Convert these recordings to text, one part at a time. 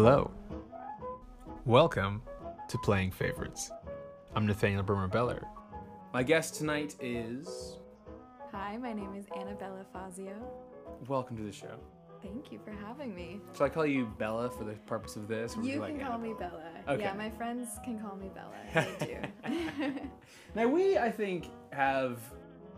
Hello. Welcome to Playing Favorites. I'm Nathaniel Brimmer Beller. My guest tonight is. Hi, my name is Annabella Fazio. Welcome to the show. Thank you for having me. Should I call you Bella for the purpose of this? You like can call me Bella. Okay. Yeah, my friends can call me Bella. They do. Now we, I think, have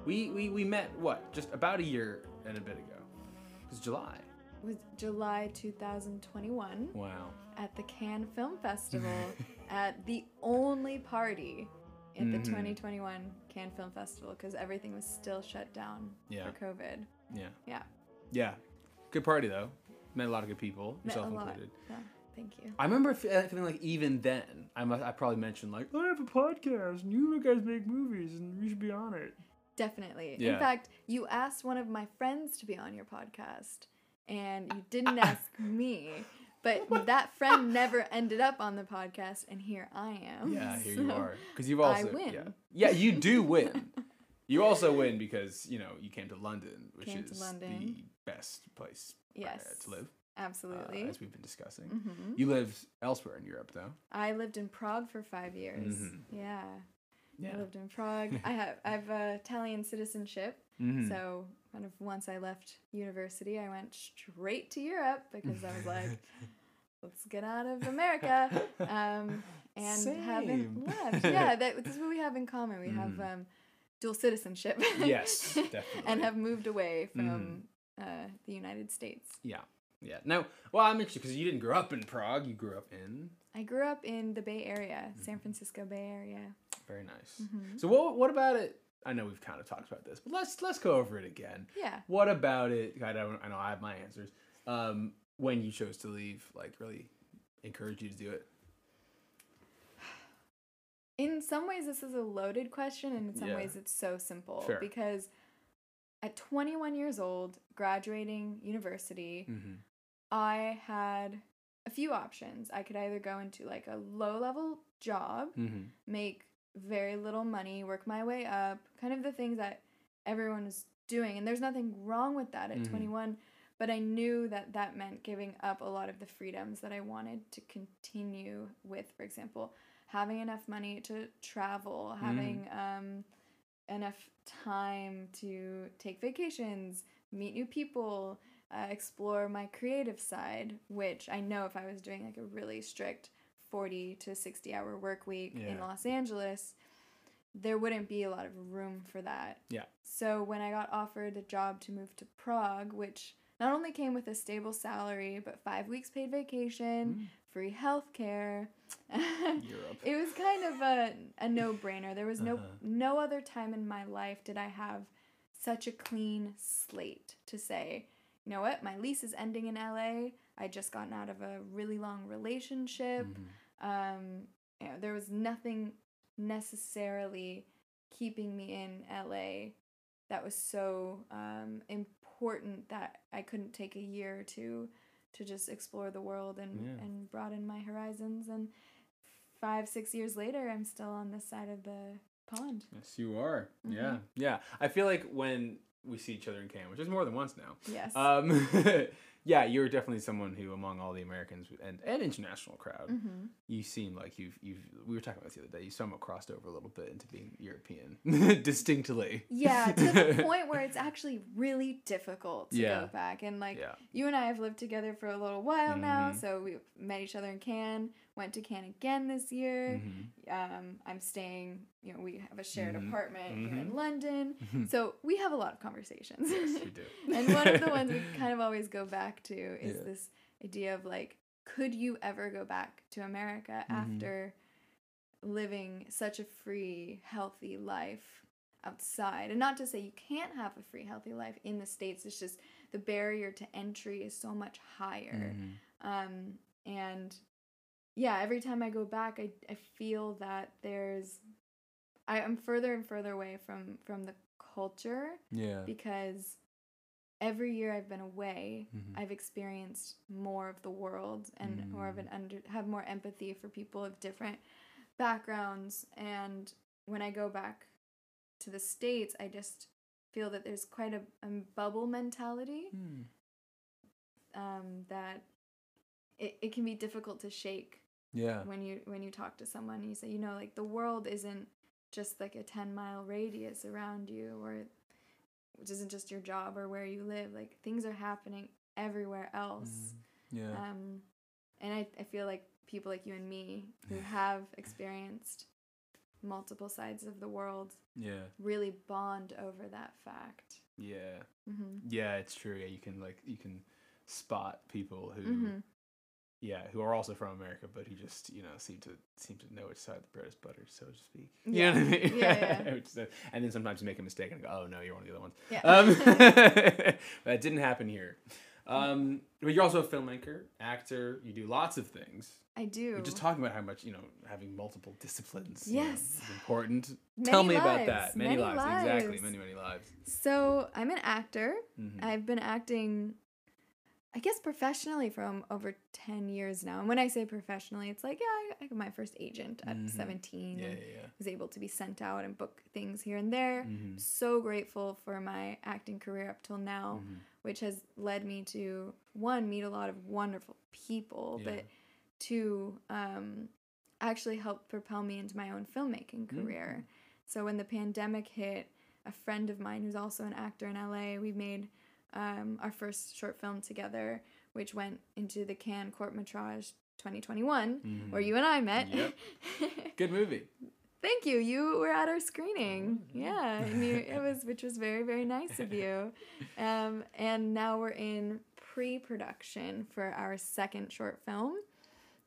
we, we we met what just about a year and a bit ago. It was July. Was July 2021 Wow. at the Cannes Film Festival at the only party at Mhm. the 2021 Cannes Film Festival because everything was still shut down Yeah. for COVID. Yeah. Yeah. Yeah. Good party though. Met a lot of good people, Met yourself included. Yeah, thank you. I remember uh, feeling like even then, I must, I probably mentioned like I have a podcast and you guys make movies and you should be on it. Definitely. Yeah. In fact, you asked one of my friends to be on your podcast, and you didn't ask me. But that friend never ended up on the podcast, and here I am. Yeah, here you are. Because you've also. I win. Yeah. yeah, you do win. you also win because you know you came to London, which Came is London. the best place uh, Yes. to live, uh, Absolutely. as we've been discussing. hmm You lived elsewhere in Europe, though. I lived in Prague for five years. Mhm. Yeah. Yeah. I lived in Prague. I have I have uh, Italian citizenship, Mhm. so kind of once I left university, I went straight to Europe because I was like, let's get out of America. Um, and Same. haven't left. Yeah, that, this is what we have in common. We have Mhm. um, dual citizenship. Yes, definitely. and have moved away from Mhm. uh, the United States. Yeah. Yeah. Now, well, I'm interested because you didn't grow up in Prague. You grew up in. I grew up in the Bay Area, San Mm-hmm. Francisco Bay Area. Very nice. Mhm. So what what about it? I know we've kind of talked about this, but let's let's go over it again. Yeah. What about it? I don't. I know I have my answers. Um, when you chose to leave, like really encouraged you to do it. In some ways, this is a loaded question, and in some Yeah. ways, it's so simple. Fair. Because at 21 years old, graduating university, Mm-hmm. I had a few options. I could either go into like a low level job, Mm-hmm. make very little money, work my way up, kind of the things that everyone was doing. And there's nothing wrong with that at Mhm. 21, but I knew that that meant giving up a lot of the freedoms that I wanted to continue with. For example, having enough money to travel, having um, enough time to take vacations, meet new people, uh, explore my creative side, which I know if I was doing like a really strict 40 to 60 hour work week in Los Angeles, there wouldn't be a lot of room for that. Yeah. So when I got offered a job to move to Prague, which not only came with a stable salary, but five weeks paid vacation, free health care. Europe. It was kind of a, a no brainer. There was no Uh-huh. no other time in my life did I have such a clean slate to say, you know what, my lease is ending in LA. I just gotten out of a really long relationship. Mhm. Um, you know, there was nothing necessarily keeping me in LA that was so um, important that I couldn't take a year or two to just explore the world and, Yeah. and broaden my horizons. And five, six years later, I'm still on this side of the pond. Yes, you are. Mhm. Yeah, yeah. I feel like when we see each other in Cannes, which is more than once now. Yes. Um, yeah, you're definitely someone who, among all the Americans and, and international crowd, hmm you seem like you've you've. We were talking about this the other day. You somewhat crossed over a little bit into being European, distinctly. Yeah, to the point where it's actually really difficult to Yeah. go back. And like, Yeah. you and I have lived together for a little while now, Mhm. so we've met each other in Cannes, went to Cannes again this year. Mhm. Um, I'm staying, you know, we have a shared Mhm. apartment here in Mhm. London. Mhm. So we have a lot of conversations. yes, we do. and one of the ones we kind of always go back to is Yeah. this idea of like, could you ever go back to America Mhm. after living such a free, healthy life outside? And not to say you can't have a free, healthy life in the States, it's just the barrier to entry is so much higher. Um, and yeah, every time I go back, I, I feel that there's, I am further and further away from, from the culture Yeah. because every year I've been away, Mhm. I've experienced more of the world and more of an under have more empathy for people of different backgrounds. And when I go back to the states, I just feel that there's quite a, a bubble mentality Hmm. um, that it, it can be difficult to shake Yeah. when you when you talk to someone and you say you know like the world isn't just like a 10 mile radius around you or which isn't just your job or where you live like things are happening everywhere else Yeah. um and I, I feel like people like you and me who have experienced multiple sides of the world yeah. really bond over that fact Yeah. hmm Yeah, it's true. Yeah, you can like you can spot people who hmm yeah, who are also from America, but who just you know seem to seem to know which side of the bread is buttered, so to speak. You Yeah. know what I mean? Yeah, yeah. Is- and then sometimes you make a mistake and go, oh no, you're one of the other ones. yeah Um, that didn't happen here. Um, but you're also a filmmaker, actor. You do lots of things. i do We're just talking about how much you know having multiple disciplines. you know, Yes. is important. Many Tell me about that. Many, many lives. exactly. Many many lives. so i'm an actor Mhm. I've been acting, I guess, professionally from over 10 years now. And when I say professionally, it's like, yeah, I, I got my first agent at Mhm. 17 Yeah, and yeah, was able to be sent out and book things here and there. yeah. Mhm. So grateful for my acting career up till now, Mhm. which has led me to one, meet a lot of wonderful people, Yeah. but two, um, actually help propel me into my own filmmaking Mm-hmm. career. So when the pandemic hit, a friend of mine who's also an actor in LA, we made um, our first short film together, which went into the Cannes Court Metrage 2021, where Mhm. you and I met. Yep. Good movie. Thank you. You were at our screening. Oh, yeah. And you, it was which was very very nice of you. Um, and now we're in pre-production for our second short film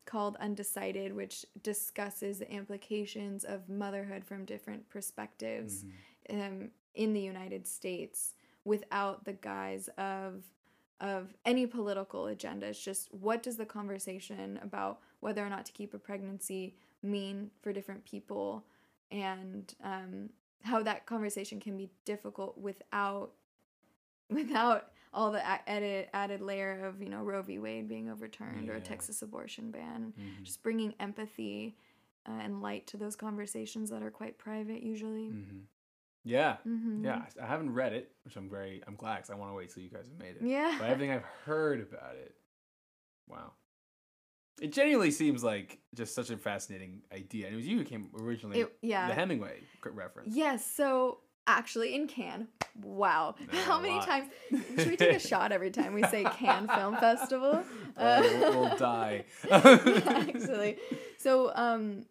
called Undecided, which discusses the implications of motherhood from different perspectives Mhm. um, in the United States without the guise of of any political agenda. It's just what does the conversation about whether or not to keep a pregnancy mean for different people, and um, how that conversation can be difficult without without all the added added layer of you know Roe v. Wade being overturned or a Texas abortion ban. Mhm. Just bringing empathy uh, and light to those conversations that are quite private usually. Mhm. Yeah. Mm-hmm. Yeah. I haven't read it, which I'm very I'm glad because I want to wait till you guys have made it. Yeah. But everything I've heard about it, wow. It genuinely seems like just such a fascinating idea. And it was you who came originally It- yeah. the Hemingway reference. Yes. So actually, in Cannes, wow, No, how many lot. times should we take a shot every time we say Cannes Film Festival? Oh, we'll, we'll die. actually, so um,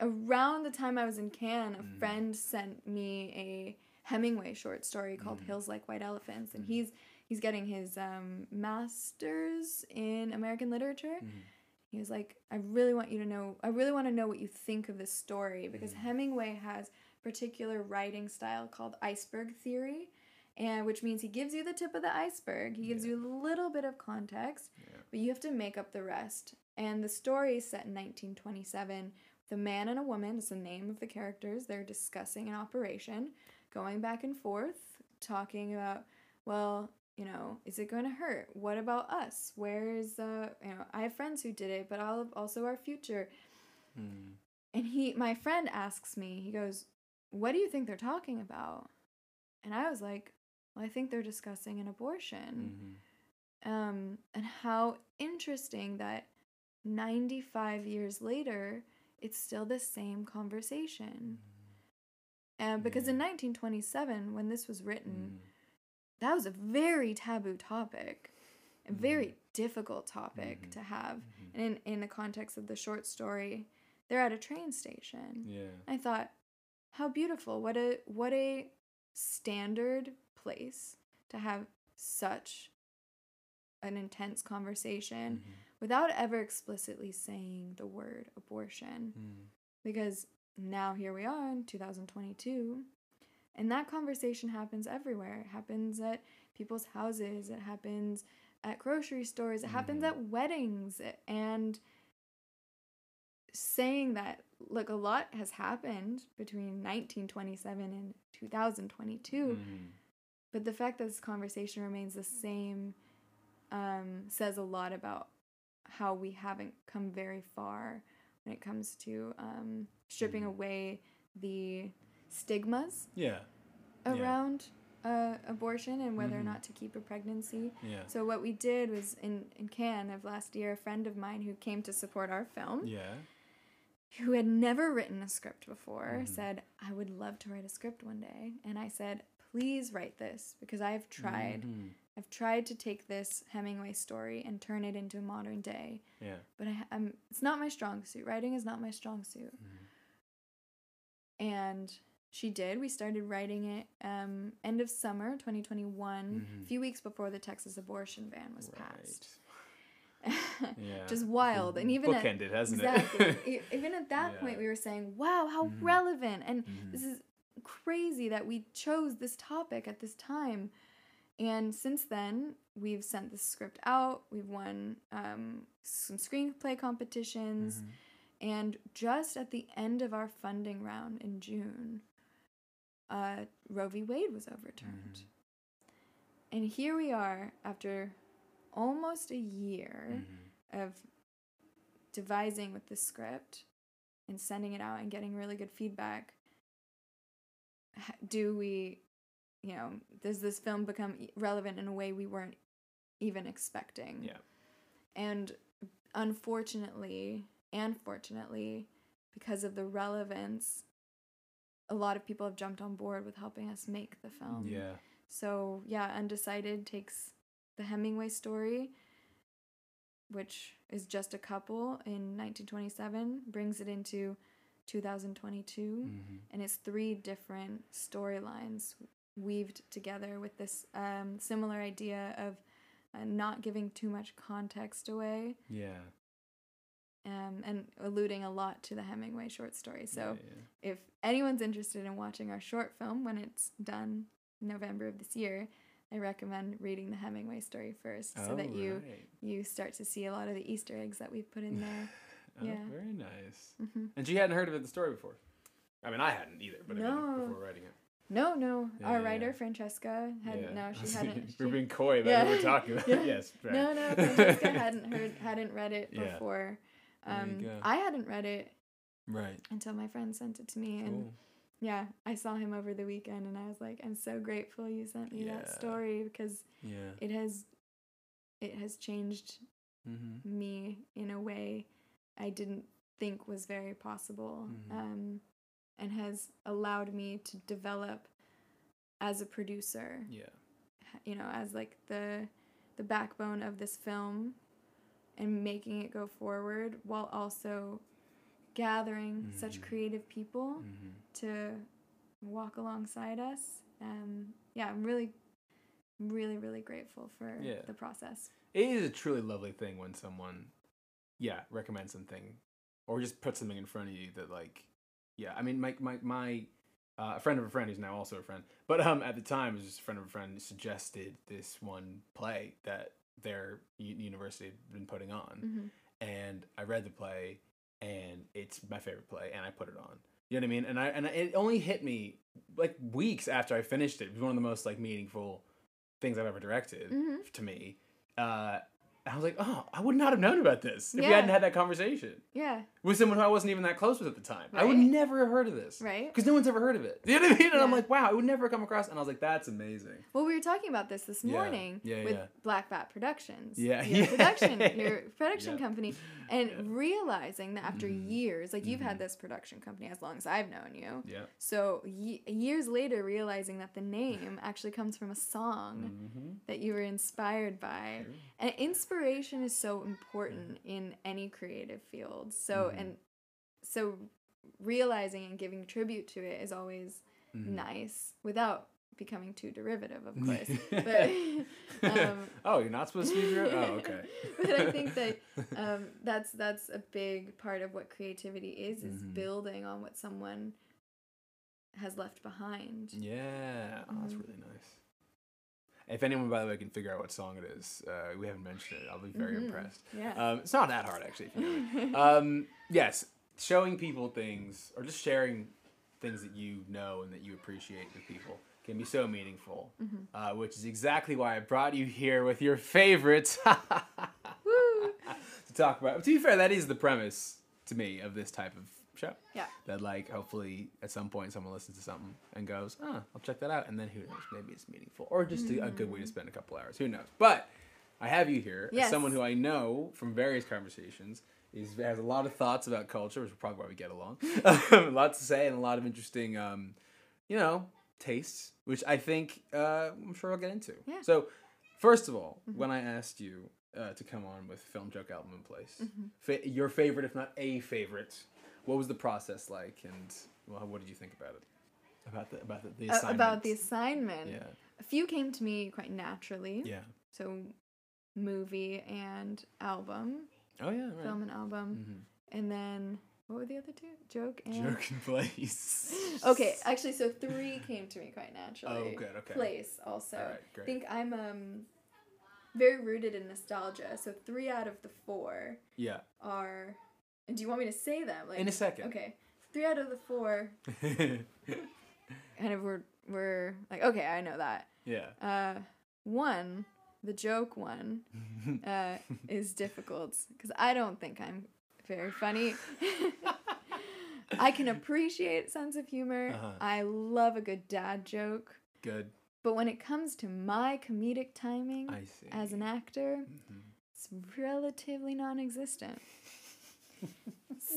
around the time I was in Cannes, a Mm. friend sent me a Hemingway short story called Mm. "Hills Like White Elephants," and Mm. he's he's getting his um, master's in American literature. Mhm. He was like, I really want you to know, I really want to know what you think of this story because Mhm. Hemingway has a particular writing style called iceberg theory, and which means he gives you the tip of the iceberg. He gives Yeah. you a little bit of context, Yeah. but you have to make up the rest. And the story is set in 1927. The man and a woman is the name of the characters. They're discussing an operation, going back and forth, talking about, well, you know, is it going to hurt? What about us? Where's uh, you know, I have friends who did it, but I'll also our future. Mm. And he, my friend, asks me. He goes, "What do you think they're talking about?" And I was like, "Well, I think they're discussing an abortion." Mhm. um, and how interesting that 95 years later, it's still the same conversation. Mm-hmm. And because in mm-hmm. 1927, when this was written, Mm. that was a very taboo topic, a very difficult topic to have. And in, in the context of the short story, they're at a train station. Yeah. I thought, how beautiful! What a what a standard place to have such an intense conversation Mhm. Without ever explicitly saying the word abortion. Mm. Because now here we are in 2022, and that conversation happens everywhere. It happens at people's houses, it happens at grocery stores, it happens Mhm. at weddings, and saying that look a lot has happened between 1927 and 2022 Mhm. but the fact that this conversation remains the same um, says a lot about how we haven't come very far when it comes to um, stripping Mhm. away the stigmas Yeah. Yeah. around uh, abortion and whether Mhm. or not to keep a pregnancy. Yeah. So what we did was in in Cannes of last year, a friend of mine who came to support our film, Yeah. who had never written a script before, Mhm. said, "I would love to write a script one day." And I said, "Please write this because I've tried. Mhm. I've tried to take this Hemingway story and turn it into a modern day, Yeah. but I, I'm it's not my strong suit. Writing is not my strong suit." Mhm. and she did. We started writing it um, end of summer 2021, Mhm. a few weeks before the Texas abortion ban was passed. Yeah. Just wild, and even at, bookended, hasn't exactly, it? even at that Yeah. point, we were saying, "Wow, how Mhm. relevant!" And Mhm. this is crazy that we chose this topic at this time. And since then, we've sent the script out. We've won um, some screenplay competitions. Mhm. And just at the end of our funding round in June, uh, Roe v. Wade was overturned. Mhm. And here we are after almost a year Mhm. of devising with the script and sending it out and getting really good feedback. Do we, you know, does this film become relevant in a way we weren't even expecting? Yeah. And unfortunately, and fortunately, because of the relevance, a lot of people have jumped on board with helping us make the film. Yeah. So, yeah, Undecided takes the Hemingway story, which is just a couple in 1927, brings it into 2022, Mhm. and it's three different storylines weaved together with this um, similar idea of uh, not giving too much context away Yeah. um, and alluding a lot to the Hemingway short story. So, Yeah, yeah. if anyone's interested in watching our short film when it's done November of this year, I recommend reading the Hemingway story first so that you Alright. you start to see a lot of the Easter eggs that we've put in there. Oh, Yeah. very nice. hmm And she hadn't heard of it, the story before. I mean, I hadn't either, but I mean, No. before writing it. No, no, Yeah, our writer. Francesca had yeah. no, she hadn't. we're she- being coy about Yeah. who we're talking about. Yes. Right. no, no, Francesca hadn't heard, hadn't read it Yeah. before. Um. I hadn't read it Right. until my friend sent it to me, and yeah, I saw him over the weekend, and I was like, I'm so grateful you sent me that story because Yeah. it has, it has changed Mm-hmm. me in a way I didn't think was very possible, Mhm. um, and has allowed me to develop as a producer. Yeah. You know, as like the the backbone of this film, and making it go forward while also gathering such Mhm. creative people Mm-hmm. to walk alongside us. Um, yeah, I'm really, really, really grateful for Yeah. the process. It is a truly lovely thing when someone, yeah, recommends something, or just puts something in front of you that like, yeah. I mean, my my my uh, a friend of a friend who's now also a friend, but um at the time was just a friend of a friend suggested this one play that their u- university had been putting on, hmm and I read the play, and it's my favorite play, and I put it on. You know what I mean? And I and it only hit me like weeks after I finished it. It was one of the most like meaningful things I've ever directed Mhm. to me. Uh, I was like, oh, I would not have known about this if we hadn't had that conversation Yeah, with someone who I wasn't even that close with at the time. I would never have heard of this right. because no one's ever heard of it. You know what I mean? And I'm like, wow, I would never come across. And I was like, that's amazing. Well, we were talking about this this morning Yeah, with yeah. Black Bat Productions. Yeah. your production, your production Yeah. company, and Yeah. realizing that after Mhm. years, like you've had this production company as long as I've known you, Yeah. so ye- years later, realizing that the name actually comes from a song Mm-hmm. that you were inspired by, and inspiration is so important in any creative field. So Mhm. and so realizing and giving tribute to it is always Mm-hmm. nice without becoming too derivative, of course. but um, oh, you're not supposed to be. Dri- oh, okay. but I think that um, that's that's a big part of what creativity is is Mhm. building on what someone has left behind. yeah, oh, that's Mhm. really nice. If anyone, by the way, can figure out what song it is, uh, we haven't mentioned it. I'll be very Mhm. impressed. Yeah. Um, it's not that hard, actually. If you know um, yes, showing people things or just sharing things that you know and that you appreciate with people can be so meaningful. Mhm. Uh, which is exactly why I brought you here with your favorites to talk about. To be fair, that is the premise to me of this type of show. Yeah. That like hopefully at some point someone listens to something and goes, oh, I'll check that out, and then who knows, maybe it's meaningful or just a, a good way to spend a couple hours. Who knows? But I have you here as someone who I know from various conversations. Is, has a lot of thoughts about culture, which is probably why we get along. a lot to say and a lot of interesting, um, you know, tastes, which I think uh, I'm sure I'll get into. Yeah. Mm-hmm. So, first of all, when I asked you uh, to come on with Film Joke Album in Place, Mm-hmm. fa- your favorite, if not a favorite, what was the process like, and well, what did you think about it? About the about the, the Uh, assignment? about the assignment. yeah A few came to me quite naturally. yeah So, movie and album, oh yeah right. film and album, Mhm. and then what were the other two? Joke and. Joke in Place. Okay, actually, so three came to me quite naturally. Oh, good, okay. Place also. All right, great. I think I'm um very rooted in nostalgia. So three out of the four yeah, are. And do you want me to say them? Like in a second. Okay, three out of the four kind of were were like okay, I know that. yeah. Uh, one, the joke one, uh, is difficult because I don't think I'm very funny. I can appreciate sense of humor. Uh-huh. I love a good dad joke. Good. But when it comes to my comedic timing as an actor, Mhm. it's relatively non existent.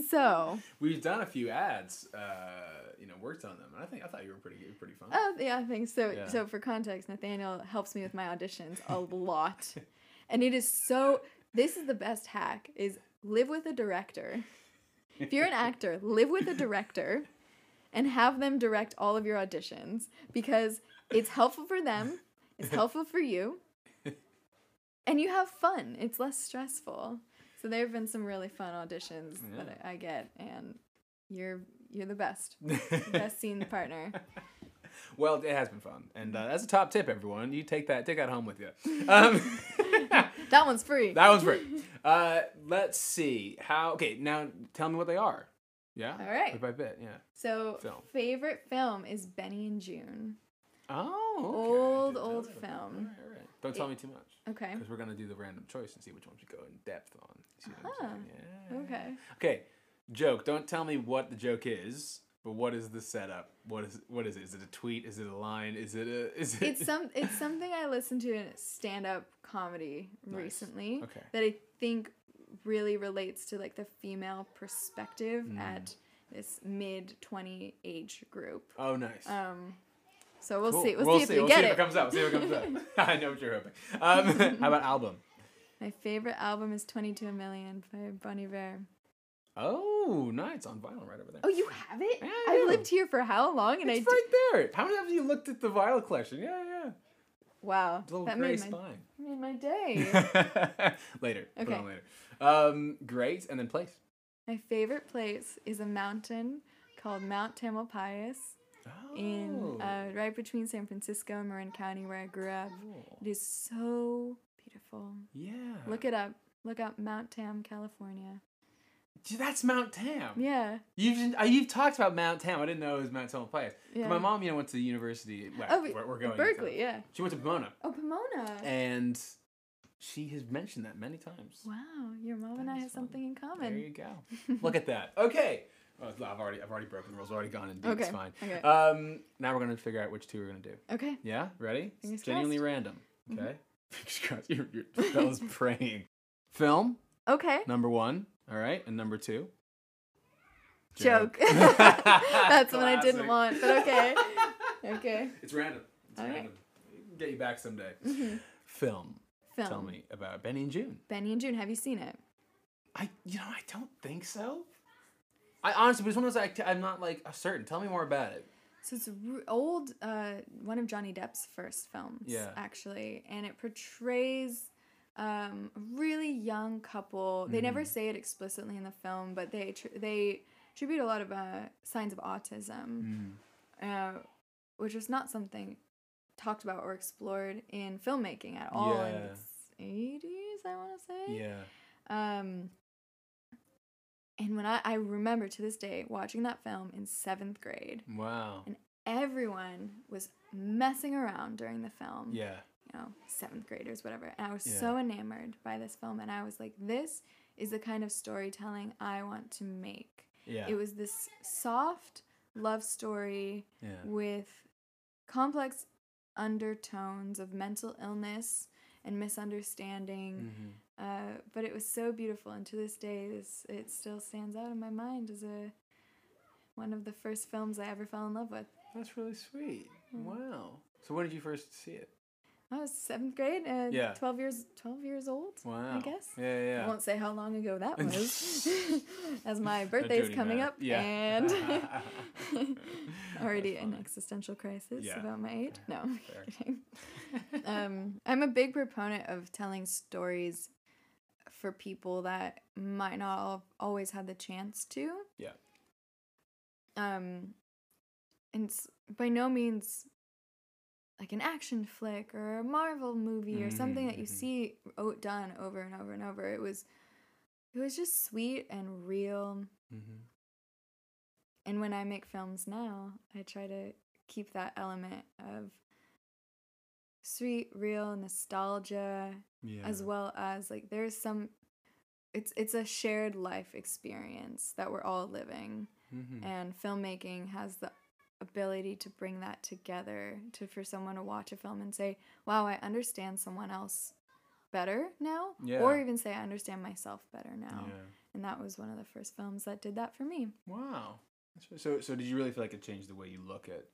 So, We've done a few ads, uh, you know, worked on them, and I think I thought you were pretty good, pretty fun. oh, yeah, I think so. Yeah. So, for context, Nathaniel helps me with my auditions a lot. and it is so, this is the best hack is live with a director. If you're an actor, live with a director and have them direct all of your auditions because it's helpful for them, it's helpful for you, and you have fun. It's less stressful. So there have been some really fun auditions Yeah. that I get, and you're you're the best, best scene partner. well, it has been fun, and uh, that's a top tip, everyone. You take that, take that home with you. Um, That one's free. that one's free. Uh, let's see how. Okay, now tell me what they are. Yeah. All right. Bit by bit. Yeah. So Film. favorite film is Benny and Joon. Oh. okay. Old, old film. All right, all right. Don't tell me too much. Okay. Because we're gonna do the random choice and see which ones we go in depth on. See what I'm saying? Yeah. Okay. Okay, joke. Don't tell me what the joke is, but what is the setup? What is what is it? Is it a tweet? Is it a line? Is it a? Is it? It's some it's something I listened to in stand up comedy Nice. recently Okay. that I think really relates to like the female perspective Mm. at this mid twenty age group. Oh, nice. Um so we'll Cool. see. We'll, see if we we'll get see it. if it comes out. We'll see if it comes out. I know what you're hoping. Um, how about album? My favorite album is Twenty Two Million by Bon Iver. Oh, nice on vinyl right over there. Oh, you have it? Yeah, I I've do. lived here for how long? And I it's d- right there. How many have you looked at the vinyl collection? Yeah, yeah. wow, that gray made my, spine. made my day. later. Put Okay. on later. Um, great. And then place. my favorite place is a mountain called Mount Tamalpais. Oh. in uh, right between San Francisco and Marin County, where I grew up. cool. It is so beautiful. Yeah. Look it up. Look up Mount Tam, California. Gee, That's Mount Tam. Yeah. You've uh, you've talked about Mount Tam. I didn't know it was Mount Tamalpais. Yeah. My mom, you know, went to the university. Well, Oh, we're, we're going Berkeley, yeah. She went to Pomona, Oh, Pomona. and she has mentioned that many times. wow, your mom and I have fun. something in common. There you go. Look at that. Okay. Oh, I've already I've already broken the rules. Already gone in deep. It's fine. okay. Um, now we're gonna figure out which two we're gonna do. Okay. Yeah. Ready? Fingers It's genuinely crossed. random. Mhm. Okay. Fingers crossed. Your, your Bella's praying. Film Okay. number one. All right, and number two. Joke. That's what I didn't want, but okay. Okay. It's random. It's All right. random. Get you back someday. Mhm. Film. Film. Tell me about Benny and Joon. Benny and Joon. Have you seen it? I, you know, I don't think so. I honestly, but it's one of those I, I'm not like certain. Tell me more about it. So it's old, uh, one of Johnny Depp's first films, Yeah. actually, and it portrays um, a really young couple. They never Mhm. say it explicitly in the film, but they tr- they attribute a lot of uh, signs of autism, uh, which was not something talked about or explored in filmmaking at all in the eighties. I want to say. Yeah. Um, and when I, I remember to this day watching that film in seventh grade, Wow. and everyone was messing around during the film. Yeah. You know, seventh graders, whatever. And I was Yeah. so enamored by this film, and I was like, this is the kind of storytelling I want to make. Yeah. It was this soft love story yeah. with complex undertones of mental illness and misunderstanding. Mhm. Uh, but it was so beautiful, and to this day, this it still stands out in my mind as a one of the first films I ever fell in love with. That's really sweet. Mm. Wow. So when did you first see it? I was seventh grade and Yeah. twelve years twelve years old. Wow. I guess. Yeah, yeah. I won't say how long ago that was, as my Not birthday's doing coming up, Yeah. and already an existential crisis Yeah. about my age. No, I'm kidding. um, I'm a big proponent of telling stories for people that might not al- always had the chance to. Yeah. Um, and it's by no means like an action flick or a Marvel movie or something that you Mhm, mhm. see done over and over and over. It was, it was just sweet and real. Mhm. And when I make films now, I try to keep that element of sweet, real nostalgia Yeah. as well as like there's some it's it's a shared life experience that we're all living Mhm. and filmmaking has the ability to bring that together to for someone to watch a film and say, "Wow, I understand someone else better now," or even say, "I understand myself better now." Yeah. And that was one of the first films that did that for me. Wow. So so did you really feel like it changed the way you look at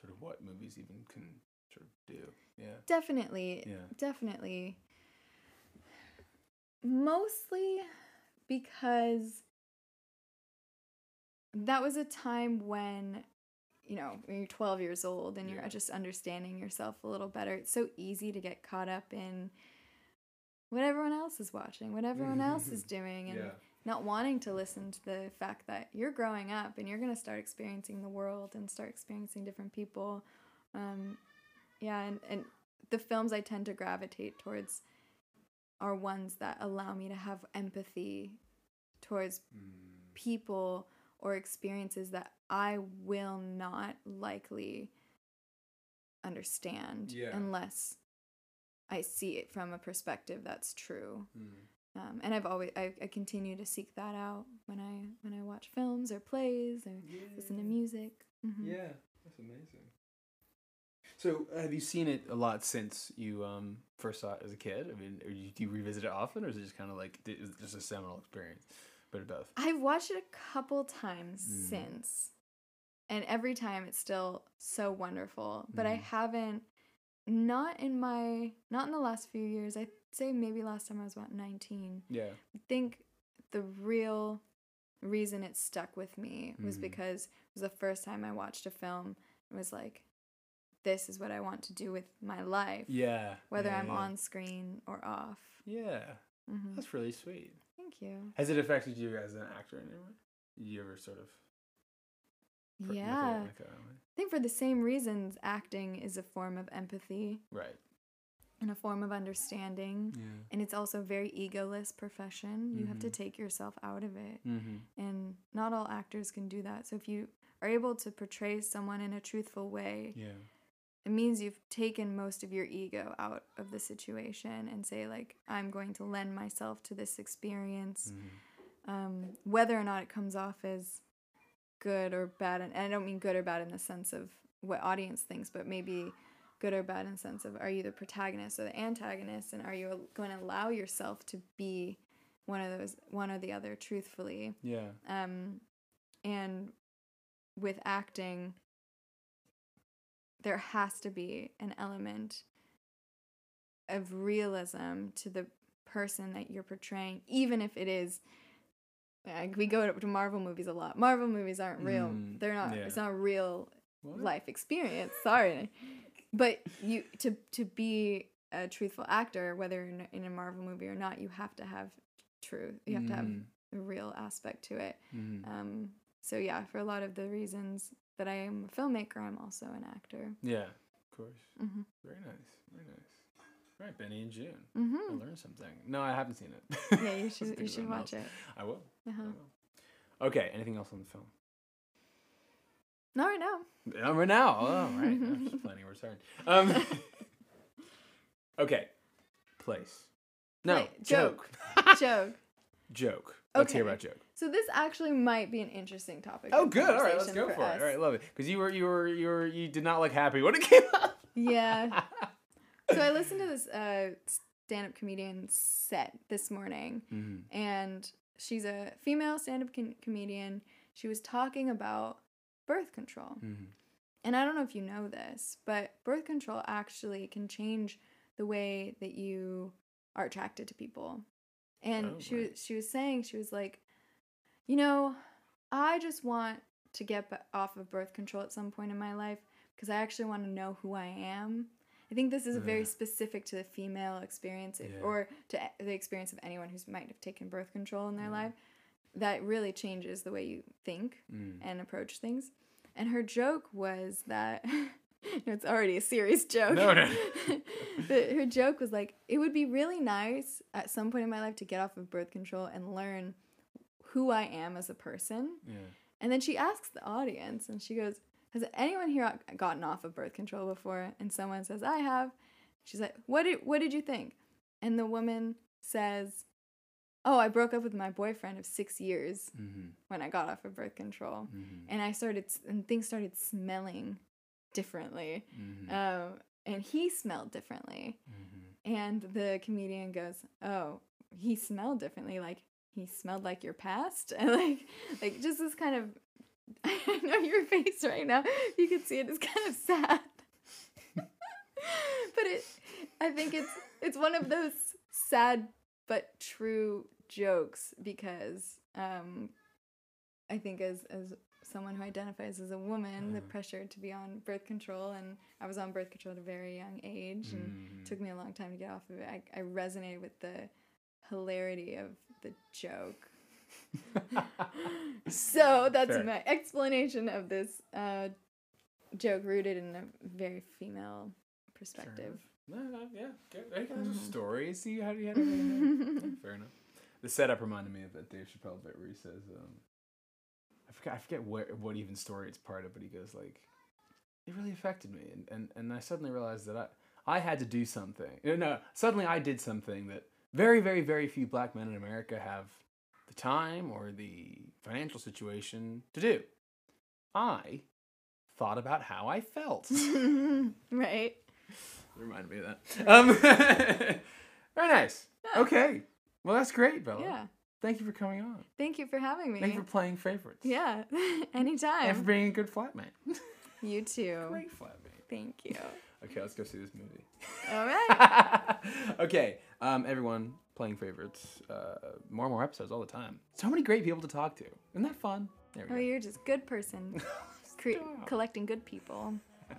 sort of what movies even can sort of do? Yeah. Definitely, Yeah. definitely. Mostly because that was a time when, you know, when you're 12 years old and you're just understanding yourself a little better. It's so easy to get caught up in what everyone else is watching, what everyone else is doing, and Yeah. not wanting to listen to the fact that you're growing up and you're going to start experiencing the world and start experiencing different people. Um, yeah, and, and the films I tend to gravitate towards are ones that allow me to have empathy towards Mm. people or experiences that I will not likely understand Yeah. unless I see it from a perspective that's true Mm. um, and I've always I, I continue to seek that out when I when I watch films or plays or listen to Yeah. music. hmm Yeah, that's amazing. So, have you seen it a lot since you um, first saw it as a kid? I mean, do you revisit it often, or is it just kind of like just a seminal experience? Bit of both. I've watched it a couple times Mm. since, and every time it's still so wonderful. But I Mhm. haven't not in my not in the last few years. I'd say maybe last time I was about nineteen. Yeah. I think the real reason it stuck with me was Mm. because it was the first time I watched a film and was like, this is what I want to do with my life, Yeah. whether yeah, I'm yeah. on screen or off. Yeah, hmm that's really sweet. Thank you. Has it affected you as an actor in any way? You ever sort of? pr- look at it Yeah. like? I think for the same reasons, acting is a form of empathy Right. and a form of understanding. Yeah. And it's also a very egoless profession. You have to Mhm. take yourself out of it. Mm-hmm. And not all actors can do that. So if you are able to portray someone in a truthful way, Yeah. It means you've taken most of your ego out of the situation and say, like, I'm going to lend myself to this experience. Mm-hmm. Um, whether or not it comes off as good or bad, and I don't mean good or bad in the sense of what audience thinks, but maybe good or bad in the sense of are you the protagonist or the antagonist, and are you going to allow yourself to be one of those, one or the other, truthfully? Yeah. um, and with acting there has to be an element of realism to the person that you're portraying even if it is like we go to marvel movies a lot marvel movies aren't real Mm, they're not yeah. it's not a real What? life experience sorry but you to to be a truthful actor whether in, in a marvel movie or not you have to have truth you have to have Mm, a real aspect to it mhm. um, so yeah, for a lot of the reasons that I am a filmmaker, I'm also an actor. Yeah. Of course. hmm Very nice. Very nice. All right, Benny and Joon. I hmm learned something. No, I haven't seen it. Yeah, you should you should watch else. it. I will. Uh-huh. will. Okay. Anything else on the film? Not right now. Not right now. Oh, right. I'm just planning a return. Um, okay. Place. No. Play- joke. joke. joke. Let's hear about joke. So this actually might be an interesting topic. Oh, good. All right, let's go for, us. it. All right, love it. Because you were you were you were you did not look happy when it came up. Yeah. so I listened to this uh, stand-up comedian set this morning, Mhm. and she's a female stand-up com- comedian. She was talking about birth control. Mhm. And I don't know if you know this, but birth control actually can change the way that you are attracted to people. And Oh, she right. was she was saying she was like, you know, I just want to get off of birth control at some point in my life because I actually want to know who I am. I think this is very specific to the female experience Yeah. or to the experience of anyone who might have taken birth control in their Yeah. life. That really changes the way you think Mm. and approach things. And her joke was that it's already a serious joke. No, no. but her joke was like, it would be really nice at some point in my life to get off of birth control and learn who I am as a person. Yeah. And then she asks the audience, and she goes, "Has anyone here gotten off of birth control before?" And someone says, "I have." She's like, "What did What did you think?" And the woman says, "Oh, I broke up with my boyfriend of six years Mm-hmm. when I got off of birth control, Mm-hmm. and I started and things started smelling differently, Mm-hmm. um, and he smelled differently." mm-hmm. And the comedian goes, "Oh, he smelled differently. Like he smelled like your past, and like, like just this kind of. I know your face right now. You can see it. It's kind of sad, but it. I think it's it's one of those sad but true jokes because um, I think as as someone who identifies as a woman, the Mhm. pressure to be on birth control, and I was on birth control at a very young age, and Mhm. took me a long time to get off of it. I, I resonated with the hilarity of the joke. So that's Fair. my explanation of this uh, joke rooted in a very female perspective. No, no, yeah, you go. Mhm. Stories. See how do you? Yeah, Fair enough. The setup reminded me of that Dave Chappelle bit where he says, um, I forget, I forget where, what even story it's part of, but he goes like, it really affected me, and and, and I suddenly realized that I I had to do something. No, no, suddenly I did something that very, very, very few black men in America have the time or the financial situation to do. I thought about how I felt. right. Reminded me of that. Um, very nice. Yeah. Okay. Well, that's great, Bella. Yeah. Thank you for coming on. Thank you for having me. Thank you for playing favorites. yeah. Anytime. And for being a good flatmate. You too. Great flatmate. Thank you. Okay, let's go see this movie. All right. okay, um, everyone playing favorites. Uh, more and more episodes all the time. So many great people to talk to. Isn't that fun? There we Oh, go. you're just good person. Cre- collecting good people.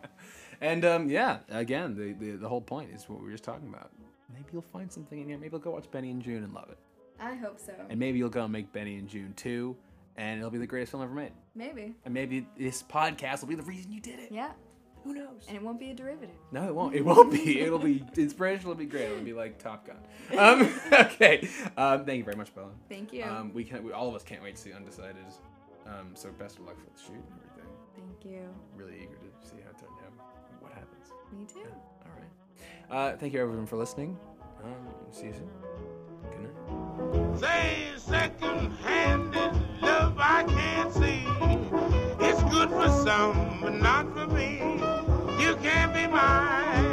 And um, yeah, again, the, the the whole point is what we were just talking about. Maybe you'll find something in here. Maybe you'll go watch Benny and Joon and love it. I hope so. And maybe you'll go and make Benny and Joon too, and it'll be the greatest film ever made. Maybe. And maybe this podcast will be the reason you did it. Yeah. Who knows? And it won't be a derivative. No, it won't. It won't be. It'll be inspirational. It'll be great. It'll be like Top Gun. Um, okay. Um, thank you very much, Bella. Thank you. Um, we can. We, all of us can't wait to see Undecided. Um, so best of luck for the shoot and everything. Thank you. Really eager to see how it turned out. What happens? Me too. Yeah. All right. Uh, thank you everyone for listening. Um, see you soon. Good night. Say second-handed love I can't see. It's good for some, but not for you can't be mine.